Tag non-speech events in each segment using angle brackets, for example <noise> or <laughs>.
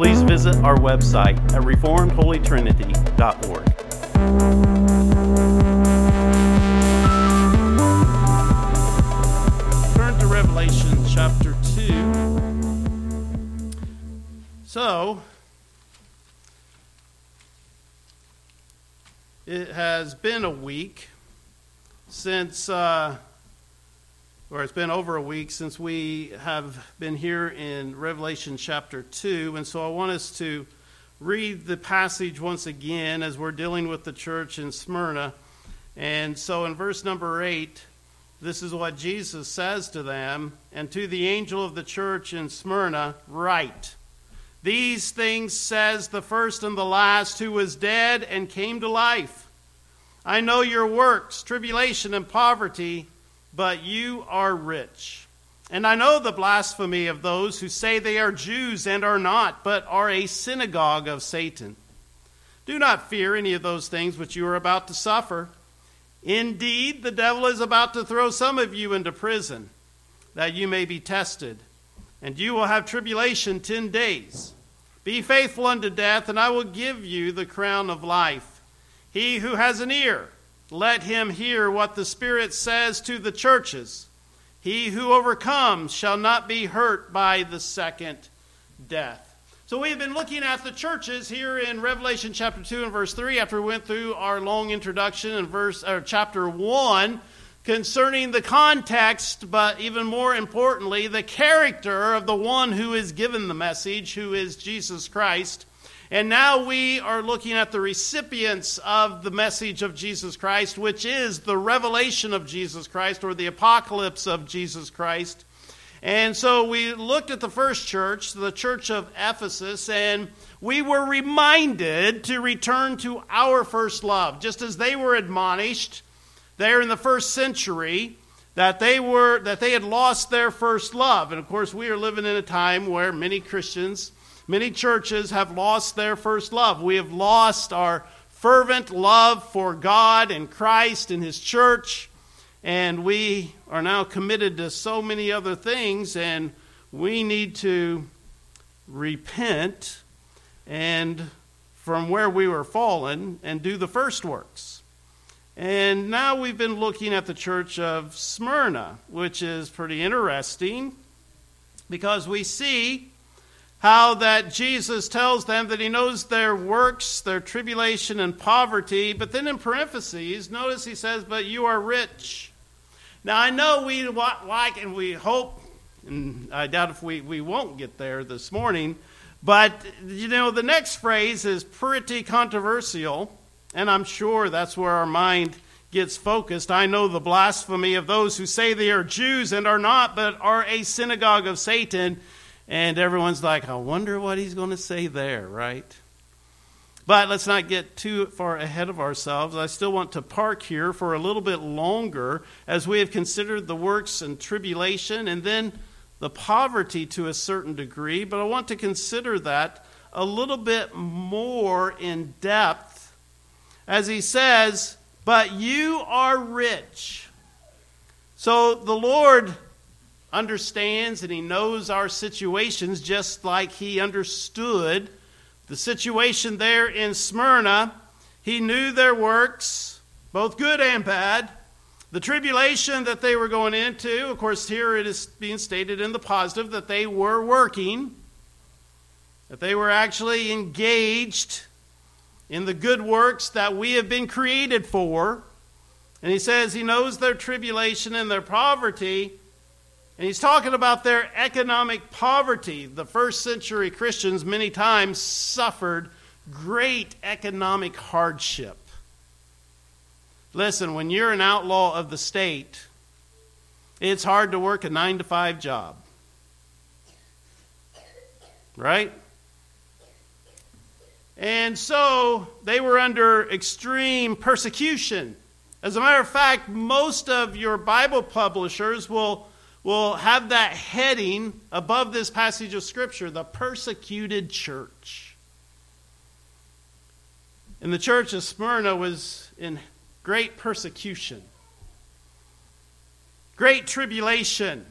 please visit our website at reformedholytrinity.org. Turn to Revelation chapter 2. So, it has been a week since, uh, or it's been over a week since we have been here in Revelation chapter 2. And so I want us to read the passage once again as we're dealing with the church in Smyrna. And so in verse number 8, this is what Jesus says to them and to the angel of the church in Smyrna, write. These things says the first and the last, who was dead and came to life. I know your works, tribulation and poverty, but you are rich. And I know the blasphemy of those who say they are Jews and are not, but are a synagogue of Satan. Do not fear any of those things which you are about to suffer. Indeed, the devil is about to throw some of you into prison, that you may be tested, and you will have tribulation ten days. Be faithful unto death, and I will give you the crown of life. He who has an ear, let him hear what the Spirit says to the churches. He who overcomes shall not be hurt by the second death. So we have been looking at the churches here in Revelation chapter 2 and verse 3 after we went through our long introduction in verse or chapter 1 concerning the context, but even more importantly, the character of the one who is given the message, who is Jesus Christ. And now we are looking at the recipients of the message of Jesus Christ, which is the revelation of Jesus Christ or the apocalypse of Jesus Christ. And so we looked at the first church, the church of Ephesus, and we were reminded to return to our first love, just as they were admonished there in the first century that they were that they had lost their first love. And of course, we are living in a time where many Christians, many churches have lost their first love. We have lost our fervent love for God and Christ and his church. And we are now committed to so many other things, and we need to repent and from where we were fallen and do the first works. And now we've been looking at the church of Smyrna, which is pretty interesting because we see how that Jesus tells them that he knows their works, their tribulation and poverty, but then in parentheses, notice he says, But you are rich. Now, I know we like and we hope, and I doubt if we, we won't get there this morning, but, you know, the next phrase is pretty controversial, and I'm sure that's where our mind gets focused. I know the blasphemy of those who say they are Jews and are not, but are a synagogue of Satan. And everyone's like, I wonder what he's going to say there, right? But let's not get too far ahead of ourselves. I still want to park here for a little bit longer as we have considered the works and tribulation and then the poverty to a certain degree. But I want to consider that a little bit more in depth as he says, But you are rich. So the Lord understands and he knows our situations just like he understood the situation there in Smyrna, he knew their works, both good and bad. The tribulation that they were going into, of course, here it is being stated in the positive that they were working, that they were actually engaged in the good works that we have been created for. And he says he knows their tribulation and their poverty, and he's talking about their economic poverty. The first century Christians many times suffered great economic hardship. Listen, when you're an outlaw of the state, it's hard to work a nine to five job. Right? And so they were under extreme persecution. As a matter of fact, most of your Bible publishers will, will have that heading above this passage of Scripture the persecuted church. And the church of Smyrna was in great persecution, great tribulation.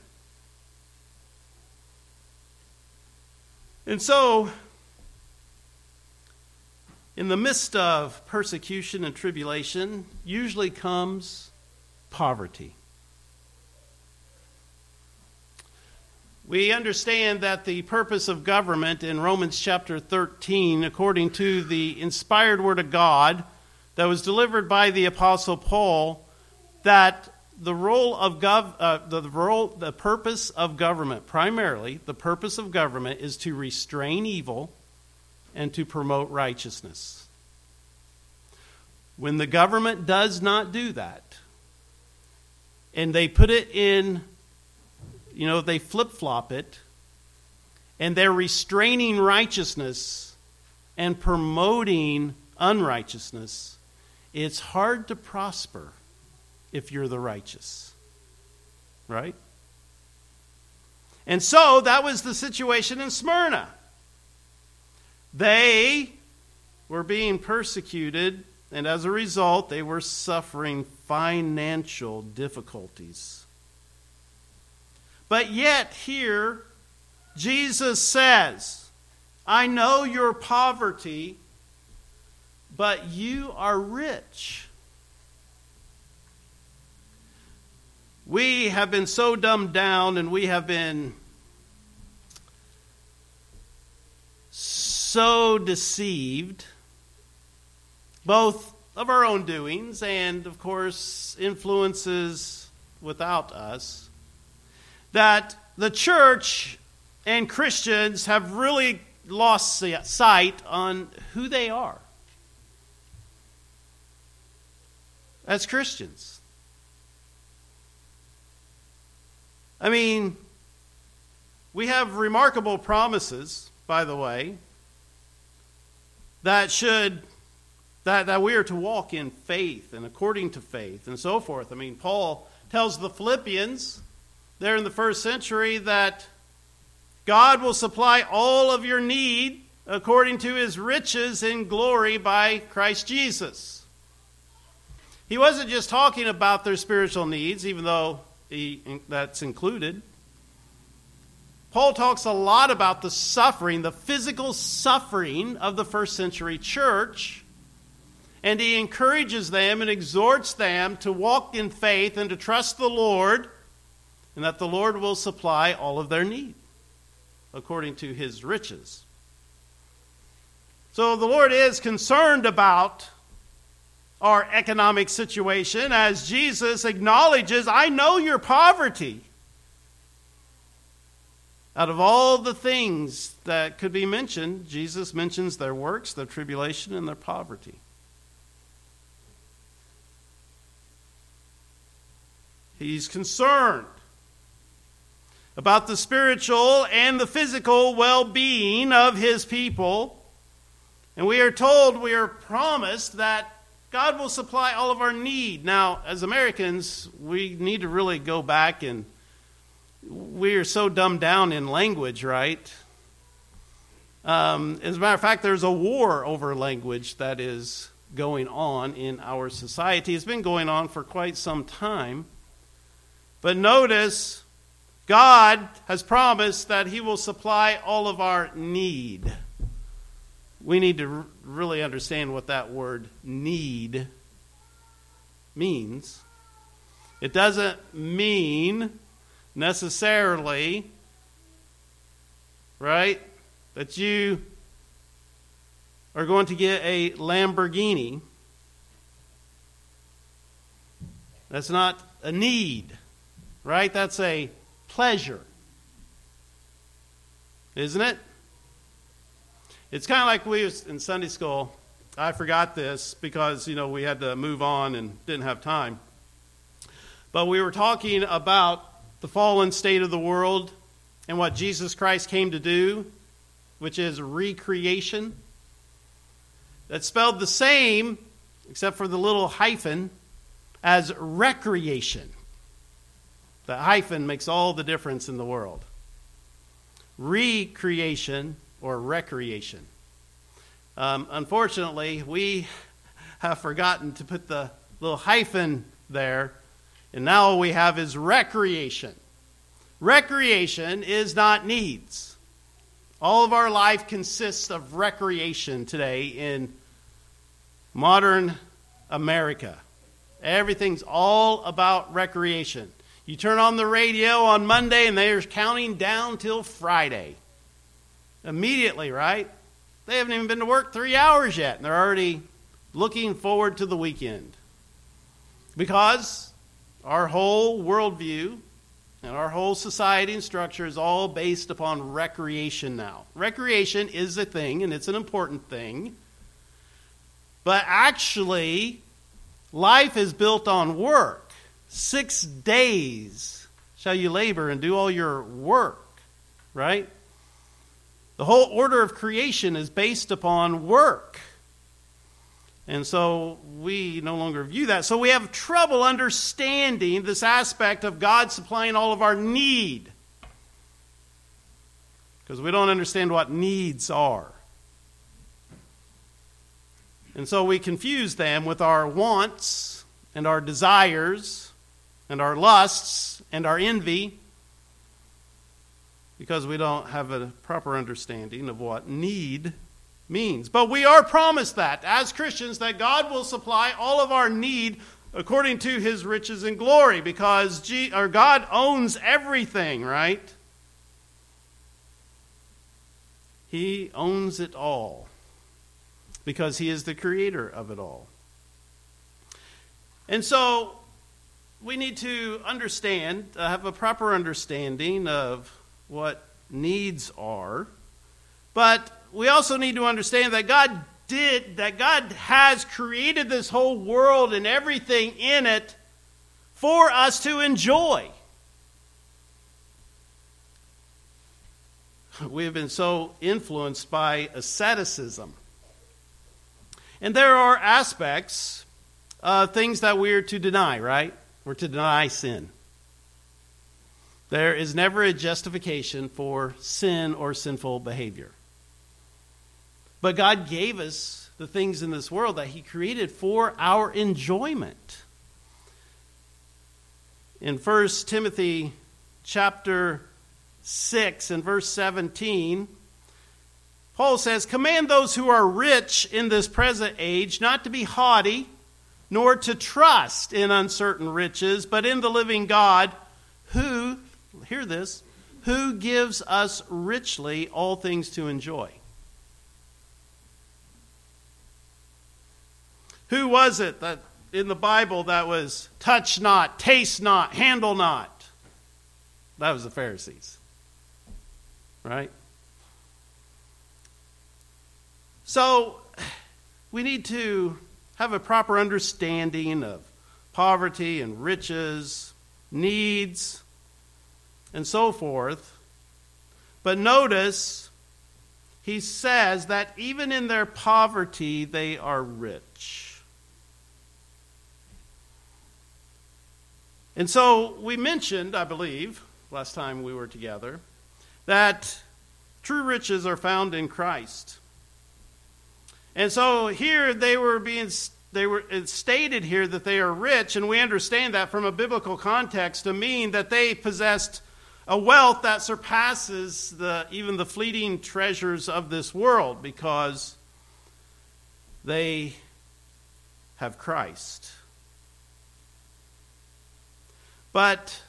And so in the midst of persecution and tribulation usually comes poverty. We understand that the purpose of government in Romans chapter 13, according to the inspired word of God that was delivered by the apostle Paul, that the role of gov, uh, the, the role, the purpose of government, primarily the purpose of government, is to restrain evil and to promote righteousness. When the government does not do that, and they put it in, you know, they flip flop it, and they're restraining righteousness and promoting unrighteousness, it's hard to prosper if you're the righteous. Right? And so that was the situation in Smyrna. They were being persecuted, and as a result, they were suffering financial difficulties. But yet, here, Jesus says, I know your poverty, but you are rich. We have been so dumbed down and we have been so deceived, both of our own doings and, of course, influences without us, that the church and Christians have really lost sight on who they are as Christians. I mean, we have remarkable promises, by the way, that should that, that we are to walk in faith and according to faith and so forth. I mean, Paul tells the Philippians there in the first century that God will supply all of your need according to his riches in glory by Christ Jesus. He wasn't just talking about their spiritual needs, even though he, that's included. Paul talks a lot about the suffering, the physical suffering of the first century church. And he encourages them and exhorts them to walk in faith and to trust the Lord, and that the Lord will supply all of their need according to his riches. So the Lord is concerned about our economic situation as Jesus acknowledges, I know your poverty. Out of all the things that could be mentioned, Jesus mentions their works, their tribulation, and their poverty. He's concerned about the spiritual and the physical well being of his people. And we are told, we are promised that God will supply all of our need. Now, as Americans, we need to really go back and we are so dumbed down in language, right? Um, as a matter of fact, there's a war over language that is going on in our society. It's been going on for quite some time. But notice, God has promised that He will supply all of our need. We need to really understand what that word need means. It doesn't mean necessarily, right, that you are going to get a Lamborghini. That's not a need, right? That's a pleasure. Isn't it? It's kind of like we was in Sunday school. I forgot this because, you know, we had to move on and didn't have time. But we were talking about the fallen state of the world and what Jesus Christ came to do, which is recreation. that's spelled the same, except for the little hyphen, as recreation. The hyphen makes all the difference in the world. Recreation or recreation. Um, unfortunately, we have forgotten to put the little hyphen there, and now all we have is recreation. Recreation is not needs. All of our life consists of recreation today in modern America. Everything's all about recreation. You turn on the radio on Monday and they're counting down till Friday. Immediately, right? They haven't even been to work three hours yet, and they're already looking forward to the weekend. Because our whole worldview and our whole society and structure is all based upon recreation now. Recreation is a thing, and it's an important thing. But actually, life is built on work. Six days shall you labor and do all your work, right? The whole order of creation is based upon work. And so we no longer view that. So we have trouble understanding this aspect of God supplying all of our need. Because we don't understand what needs are. And so we confuse them with our wants and our desires and our lusts and our envy because we don't have a proper understanding of what need means. But we are promised that as Christians that God will supply all of our need according to his riches and glory because G, or God owns everything, right? He owns it all because he is the creator of it all. And so we need to understand, uh, have a proper understanding of what needs are. But we also need to understand that God did, that God has created this whole world and everything in it for us to enjoy. <laughs> We have been so influenced by asceticism and there are aspects, uh, things that we're to deny, right? We're to deny sin. There is never a justification for sin or sinful behavior. But God gave us the things in this world that He created for our enjoyment. In 1 Timothy chapter 6 and verse 17, Paul says, Command those who are rich in this present age not to be haughty, nor to trust in uncertain riches, but in the living God, who, hear this, who gives us richly all things to enjoy. Who was it that in the Bible that was touch not, taste not, handle not? That was the Pharisees. Right? So we need to have a proper understanding of poverty and riches, needs, and so forth. But notice, he says that even in their poverty, they are rich. And so we mentioned, I believe, last time we were together, that true riches are found in Christ. And so here they were being they were it's stated here that they are rich, and we understand that from a biblical context to mean that they possessed a wealth that surpasses the even the fleeting treasures of this world because they have Christ. But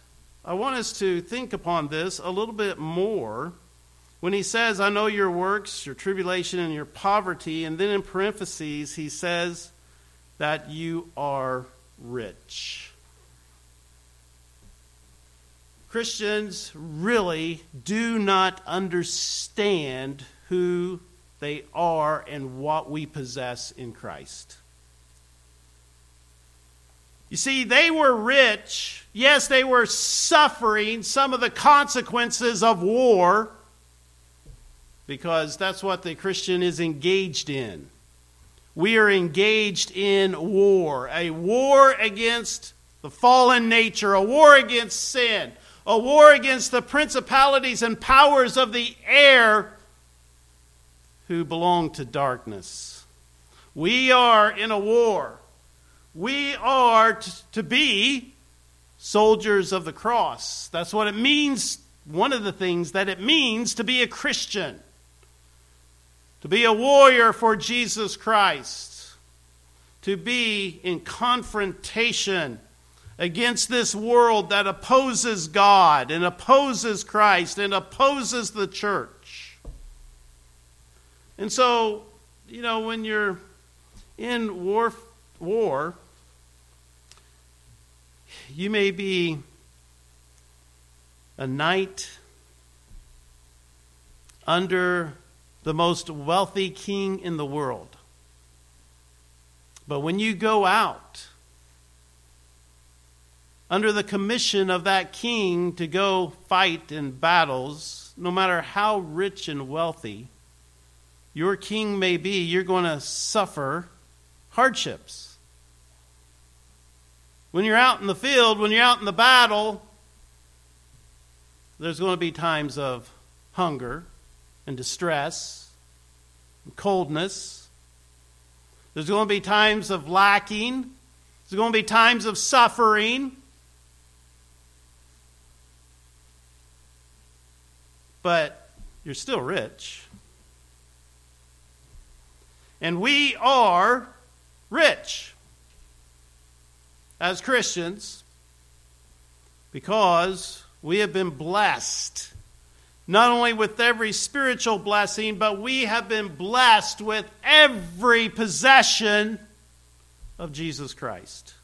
I want us to think upon this a little bit more when he says, I know your works, your tribulation, and your poverty, and then in parentheses, he says that you are rich. Christians really do not understand who they are and what we possess in Christ. You see, they were rich. Yes, they were suffering some of the consequences of war because that's what the Christian is engaged in. we are engaged in war a war against the fallen nature, a war against sin, a war against the principalities and powers of the air who belong to darkness. We are in a war. We are t- to be soldiers of the cross. That's what it means, one of the things that it means to be a Christian, to be a warrior for Jesus Christ, to be in confrontation against this world that opposes God and opposes Christ and opposes the church. And so, you know, when you're in war, war you may be a knight under the most wealthy king in the world. But when you go out under the commission of that king to go fight in battles, no matter how rich and wealthy your king may be, you're going to suffer hardships. When you're out in the field, when you're out in the battle, there's going to be times of hunger and distress and coldness. There's going to be times of lacking. There's going to be times of suffering. but you're still rich. And we are rich as Christians because we have been blessed not only with every spiritual blessing, but we have been blessed with every possession of Jesus Christ.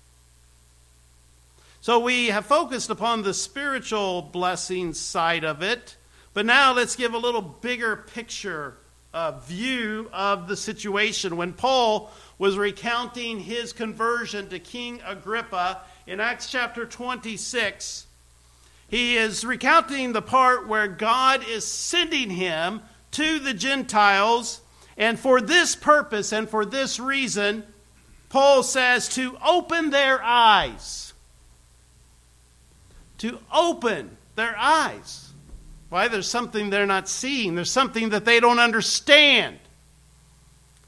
So we have focused upon the spiritual blessing side of it. But now let's give a little bigger picture view of the situation. When Paul was recounting his conversion to King Agrippa in Acts chapter 26, he is recounting the part where God is sending him to the Gentiles. And for this purpose and for this reason, Paul says to open their eyes. To open their eyes. Why? There's something they're not seeing, there's something that they don't understand.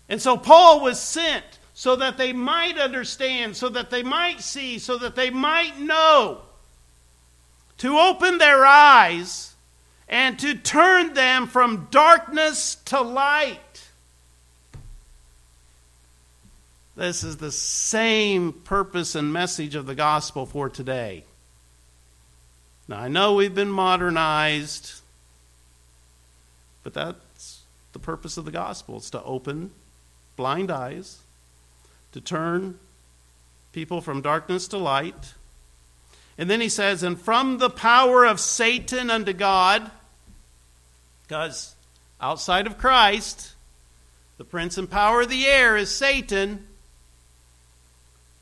And so Paul was sent so that they might understand, so that they might see, so that they might know, to open their eyes and to turn them from darkness to light. This is the same purpose and message of the gospel for today. Now, I know we've been modernized, but that's the purpose of the gospel. It's to open blind eyes, to turn people from darkness to light. And then he says, and from the power of Satan unto God, because outside of Christ, the prince and power of the air is Satan.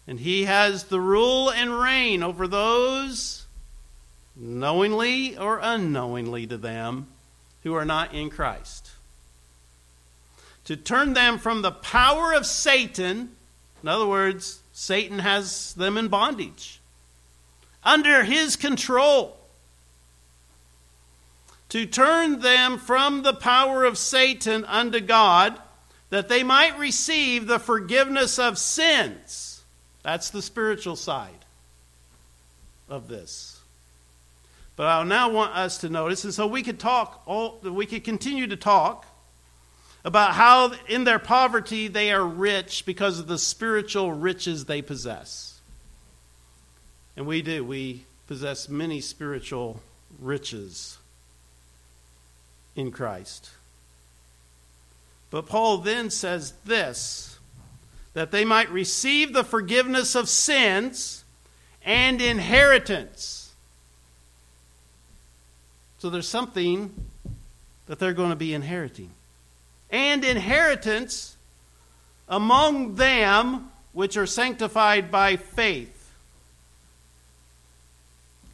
And he has the rule and reign over those knowingly or unknowingly to them who are not in Christ. To turn them from the power of Satan, in other words, Satan has them in bondage, under his control. To turn them from the power of Satan unto God, that they might receive the forgiveness of sins. That's the spiritual side of this. But I now want us to notice, and so we could talk, all, we could continue to talk about how in their poverty they are rich because of the spiritual riches they possess. And we do. We possess many spiritual riches in Christ. But Paul then says this that they might receive the forgiveness of sins and inheritance so there's something that they're going to be inheriting. And inheritance among them which are sanctified by faith.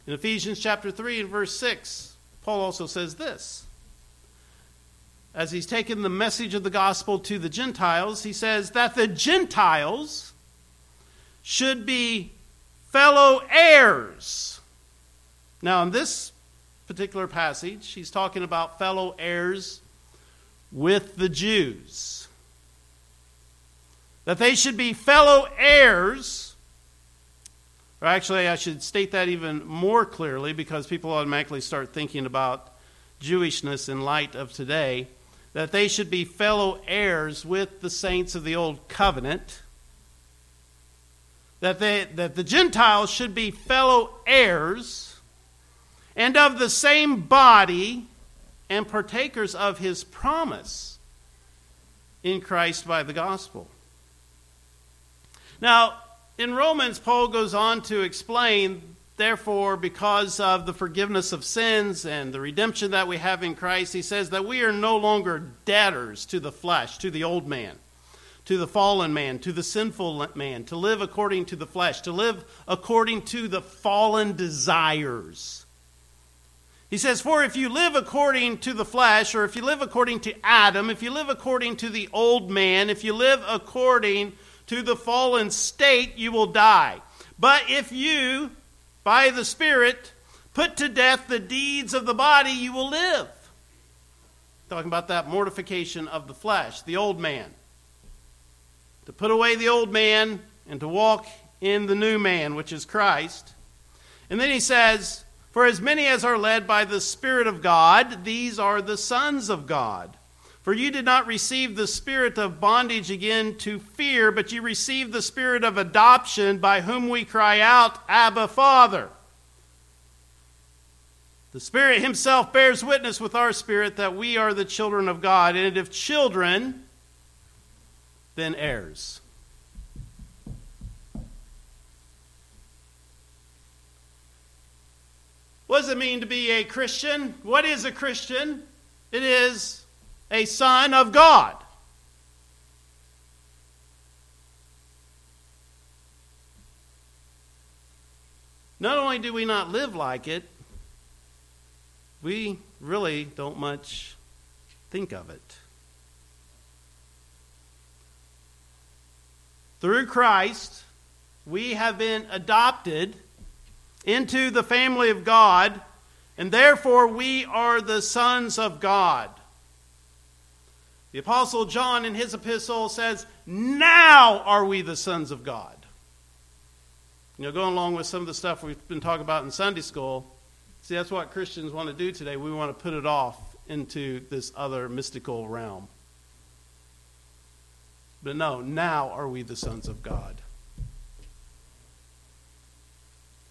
In Ephesians chapter 3 and verse 6, Paul also says this as he's taken the message of the gospel to the Gentiles, he says that the Gentiles should be fellow heirs. Now, in this particular passage, he's talking about fellow heirs with the Jews. That they should be fellow heirs. Or actually, I should state that even more clearly because people automatically start thinking about Jewishness in light of today. That they should be fellow heirs with the saints of the Old Covenant. That, they, that the Gentiles should be fellow heirs and of the same body and partakers of his promise in Christ by the gospel. Now, in Romans, Paul goes on to explain, therefore, because of the forgiveness of sins and the redemption that we have in Christ, he says that we are no longer debtors to the flesh, to the old man, to the fallen man, to the sinful man, to live according to the flesh, to live according to the fallen desires. He says, For if you live according to the flesh, or if you live according to Adam, if you live according to the old man, if you live according to the fallen state, you will die. But if you, by the Spirit, put to death the deeds of the body, you will live. Talking about that mortification of the flesh, the old man. To put away the old man and to walk in the new man, which is Christ. And then he says, for as many as are led by the Spirit of God, these are the sons of God. For you did not receive the spirit of bondage again to fear, but you received the spirit of adoption by whom we cry out, Abba, Father. The Spirit Himself bears witness with our spirit that we are the children of God, and if children, then heirs. What does it mean to be a Christian? What is a Christian? It is a son of God. Not only do we not live like it, we really don't much think of it. Through Christ, we have been adopted into the family of God, and therefore we are the sons of God. The Apostle John in his epistle says, Now are we the sons of God. You know, going along with some of the stuff we've been talking about in Sunday school, see, that's what Christians want to do today. We want to put it off into this other mystical realm. But no, now are we the sons of God.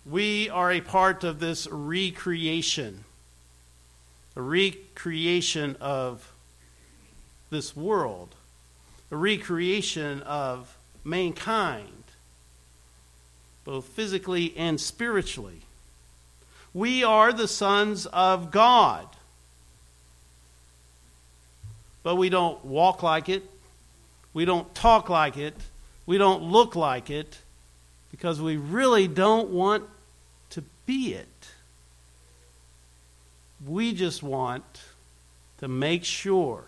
We are a part of this recreation, a recreation of this world, a recreation of mankind, both physically and spiritually. We are the sons of God. But we don't walk like it. We don't talk like it. We don't look like it because we really don't want to be it. We just want to make sure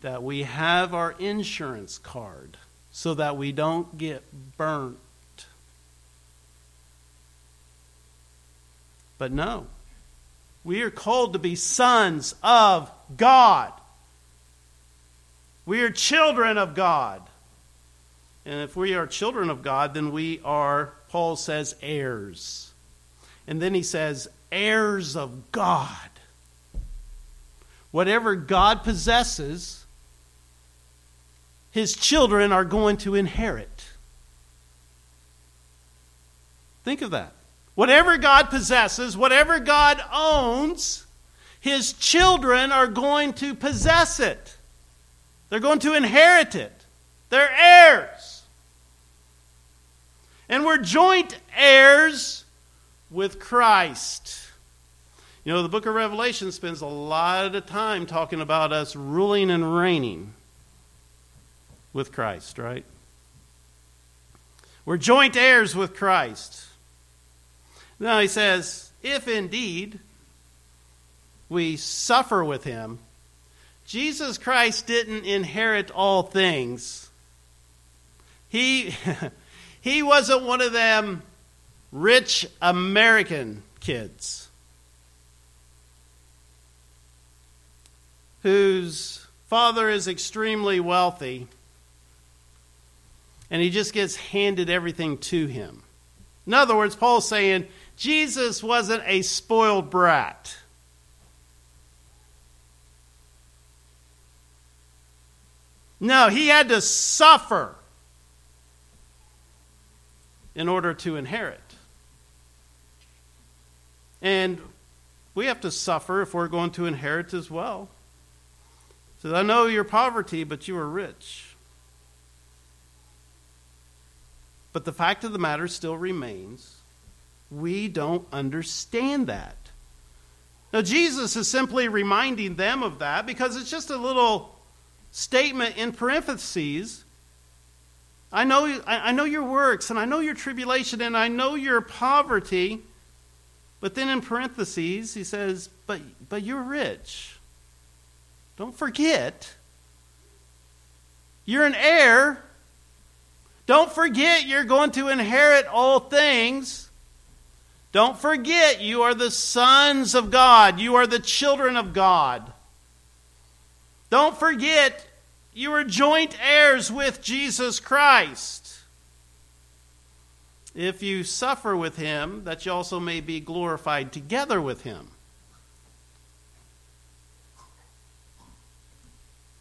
that we have our insurance card so that we don't get burnt. But no, we are called to be sons of God. We are children of God. And if we are children of God, then we are, Paul says, heirs. And then he says, heirs of God. Whatever God possesses, his children are going to inherit. Think of that. Whatever God possesses, whatever God owns, his children are going to possess it. They're going to inherit it. They're heirs. And we're joint heirs with Christ. You know, the book of Revelation spends a lot of time talking about us ruling and reigning with Christ, right? We're joint heirs with Christ. Now he says, if indeed we suffer with him, Jesus Christ didn't inherit all things. He, <laughs> he wasn't one of them rich American kids whose father is extremely wealthy and he just gets handed everything to him. In other words, Paul's saying Jesus wasn't a spoiled brat. No, he had to suffer in order to inherit. And we have to suffer if we're going to inherit as well. So I know your poverty, but you are rich. But the fact of the matter still remains we don't understand that. Now, Jesus is simply reminding them of that because it's just a little statement in parentheses. I know, I know your works, and I know your tribulation, and I know your poverty. But then in parentheses, he says, But, but you're rich. Don't forget. You're an heir don't forget you're going to inherit all things. Don't forget you are the sons of God. You are the children of God. Don't forget you are joint heirs with Jesus Christ. If you suffer with him, that you also may be glorified together with him.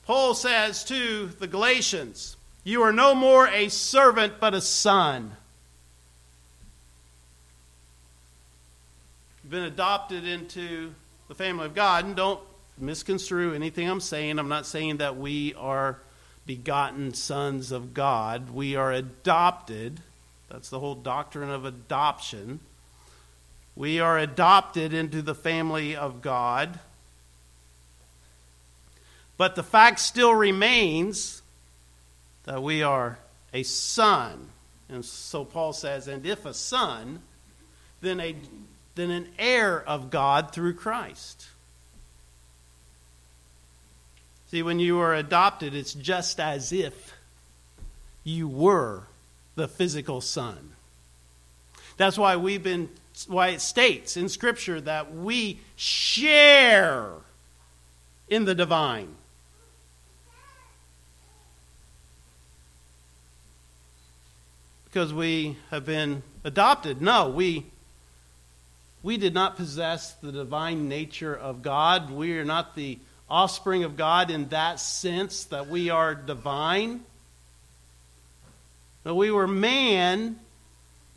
Paul says to the Galatians, you are no more a servant, but a son. You've been adopted into the family of God. And don't misconstrue anything I'm saying. I'm not saying that we are begotten sons of God. We are adopted. That's the whole doctrine of adoption. We are adopted into the family of God. But the fact still remains that we are a son. And so Paul says, and if a son, then, a, then an heir of God through Christ. See, when you are adopted, it's just as if you were the physical son. That's why we've been, why it states in Scripture that we share in the divine. Because we have been adopted. No, we we did not possess the divine nature of God. We are not the offspring of God in that sense that we are divine. No, we were man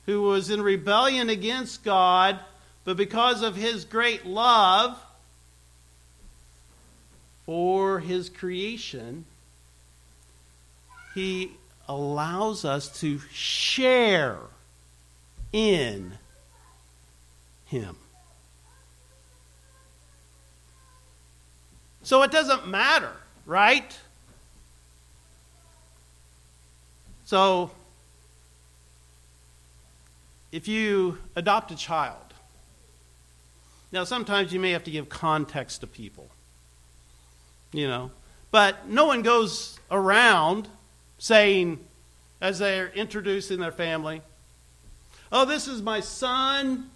who was in rebellion against God, but because of his great love for his creation, he allows us to share in Him. So it doesn't matter, right? So if you adopt a child, now sometimes you may have to give context to people, you know, but no one goes around saying, as they're introducing their family, Oh, this is my son,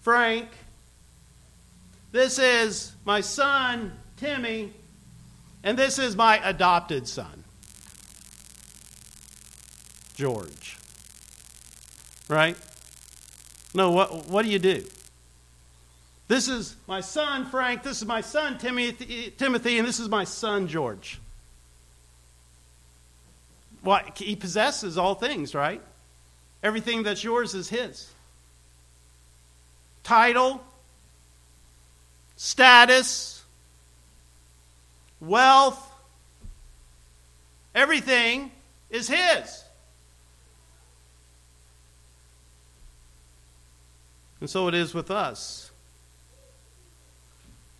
Frank. This is my son, Timmy. And this is my adopted son, George. Right? No, what, what do you do? This is my son, Frank. This is my son, Timothy, Timothy and this is my son, George. Well, he possesses all things, right? Everything that's yours is his. Title, status, wealth, everything is his. And so it is with us.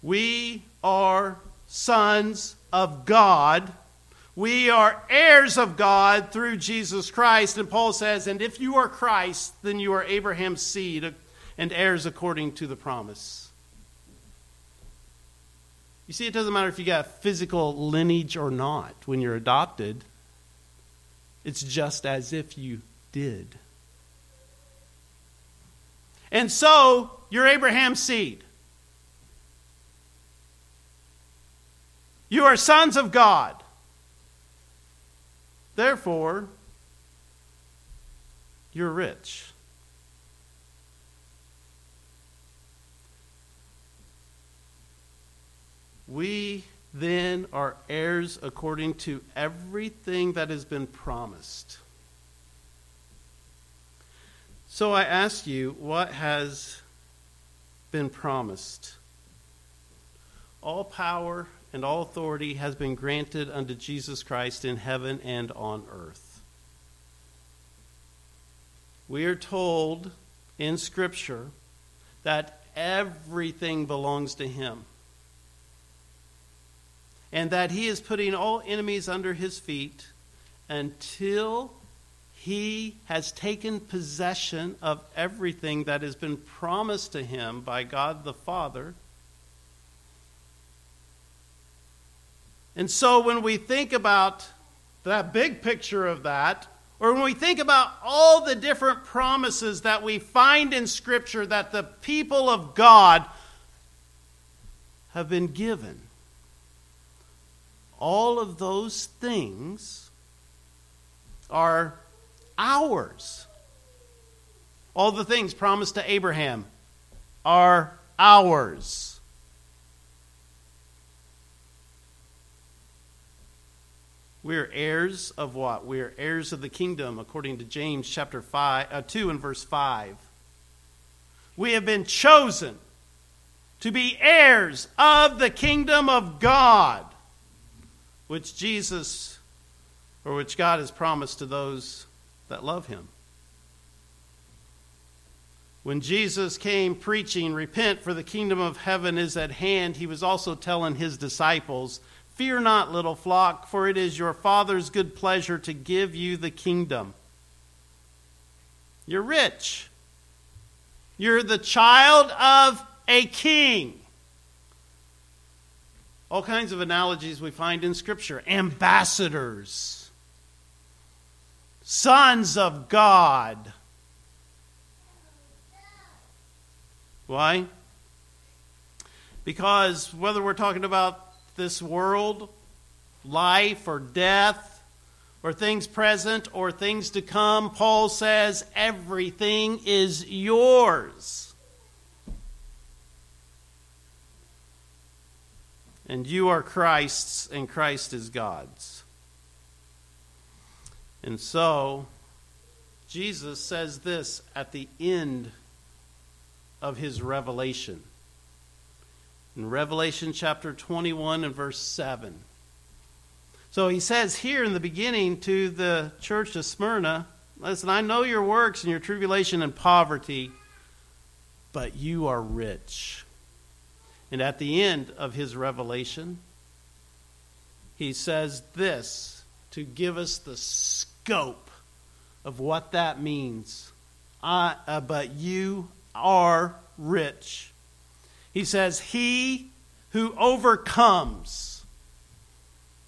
We are sons of God we are heirs of God through Jesus Christ. And Paul says, And if you are Christ, then you are Abraham's seed and heirs according to the promise. You see, it doesn't matter if you got physical lineage or not when you're adopted, it's just as if you did. And so, you're Abraham's seed. You are sons of God. Therefore, you're rich. We then are heirs according to everything that has been promised. So I ask you, what has been promised? All power and all authority has been granted unto Jesus Christ in heaven and on earth. We are told in Scripture that everything belongs to Him and that he is putting all enemies under his feet until he has taken possession of everything that has been promised to him by God the Father. And so when we think about that big picture of that, or when we think about all the different promises that we find in Scripture that the people of God have been given, all of those things are ours. All the things promised to Abraham are ours. We are heirs of what? We are heirs of the kingdom, according to James chapter five, uh, 2 and verse 5. We have been chosen to be heirs of the kingdom of God which Jesus or which God has promised to those that love him. When Jesus came preaching, Repent, for the kingdom of heaven is at hand, he was also telling his disciples, Fear not, little flock, for it is your Father's good pleasure to give you the kingdom. You're rich. You're the child of a king. All kinds of analogies we find in Scripture ambassadors, sons of God. Why? Because whether we're talking about this world, life, or death, or things present or things to come, Paul says everything is yours. and you are Christ's, and Christ is God's. And so, Jesus says this at the end of his revelation. In Revelation chapter 21 and verse 7. So he says here in the beginning to the church of Smyrna, Listen, I know your works and your tribulation and poverty, but you are rich. And at the end of his revelation, he says this to give us the scope of what that means. I, uh, but you are rich. He says, He who overcomes.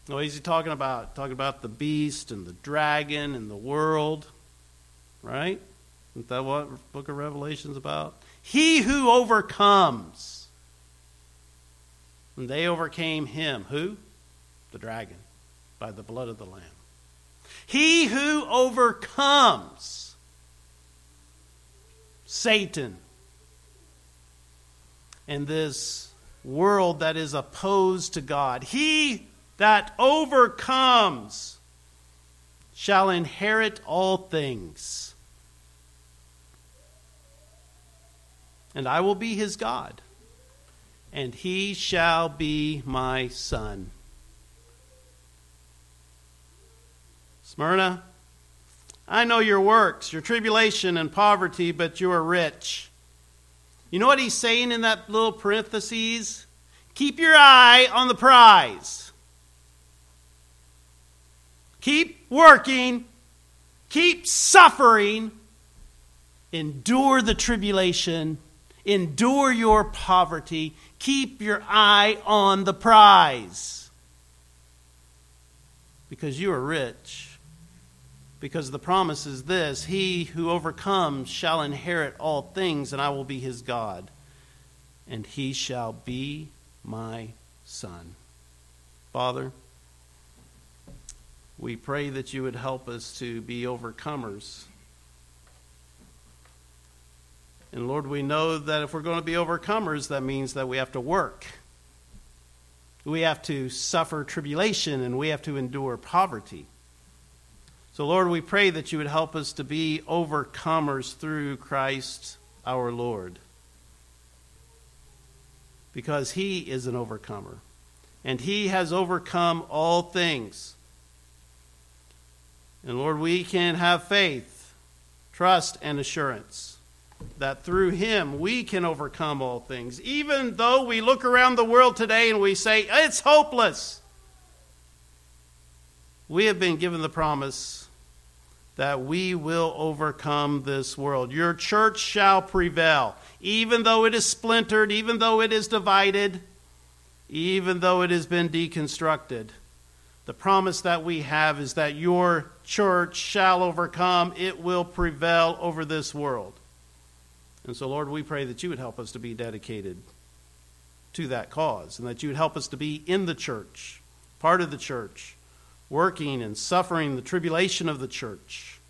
What is he talking about? Talking about the beast and the dragon and the world, right? Isn't that what book of Revelation's about? He who overcomes and they overcame him. Who? The dragon, by the blood of the Lamb. He who overcomes Satan and this world that is opposed to God, he that overcomes shall inherit all things. And I will be his God and he shall be my son. Smyrna, I know your works, your tribulation and poverty, but you are rich. You know what he's saying in that little parentheses? Keep your eye on the prize. Keep working. Keep suffering. Endure the tribulation Endure your poverty. Keep your eye on the prize. Because you are rich. Because the promise is this He who overcomes shall inherit all things, and I will be his God, and he shall be my son. Father, we pray that you would help us to be overcomers. And Lord, we know that if we're going to be overcomers, that means that we have to work. We have to suffer tribulation and we have to endure poverty. So, Lord, we pray that you would help us to be overcomers through Christ our Lord. Because he is an overcomer. And he has overcome all things. And Lord, we can have faith, trust, and assurance that through him we can overcome all things. Even though we look around the world today and we say, it's hopeless, we have been given the promise that we will overcome this world. Your church shall prevail, even though it is splintered, even though it is divided, even though it has been deconstructed. The promise that we have is that your church shall overcome, it will prevail over this world. And so, Lord, we pray that you would help us to be dedicated to that cause and that you would help us to be in the church, part of the church, working and suffering the tribulation of the church,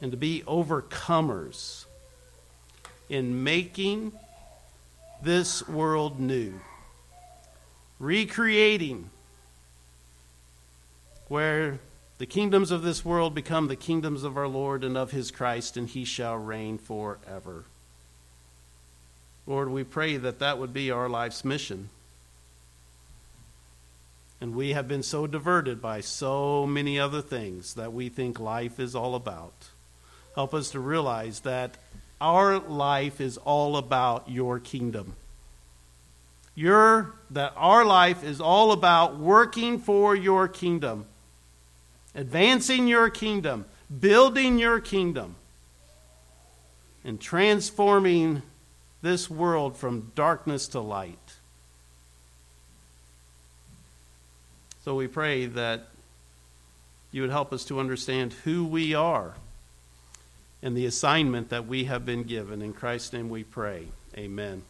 and to be overcomers in making this world new recreating where the kingdoms of this world become the kingdoms of our Lord and of his Christ, and he shall reign forever. Lord, we pray that that would be our life's mission. And we have been so diverted by so many other things that we think life is all about. Help us to realize that our life is all about your kingdom your that our life is all about working for your kingdom, advancing your kingdom, building your kingdom, and transforming this world from darkness to light. So we pray that you would help us to understand who we are and the assignment that we have been given. In Christ's name we pray. Amen.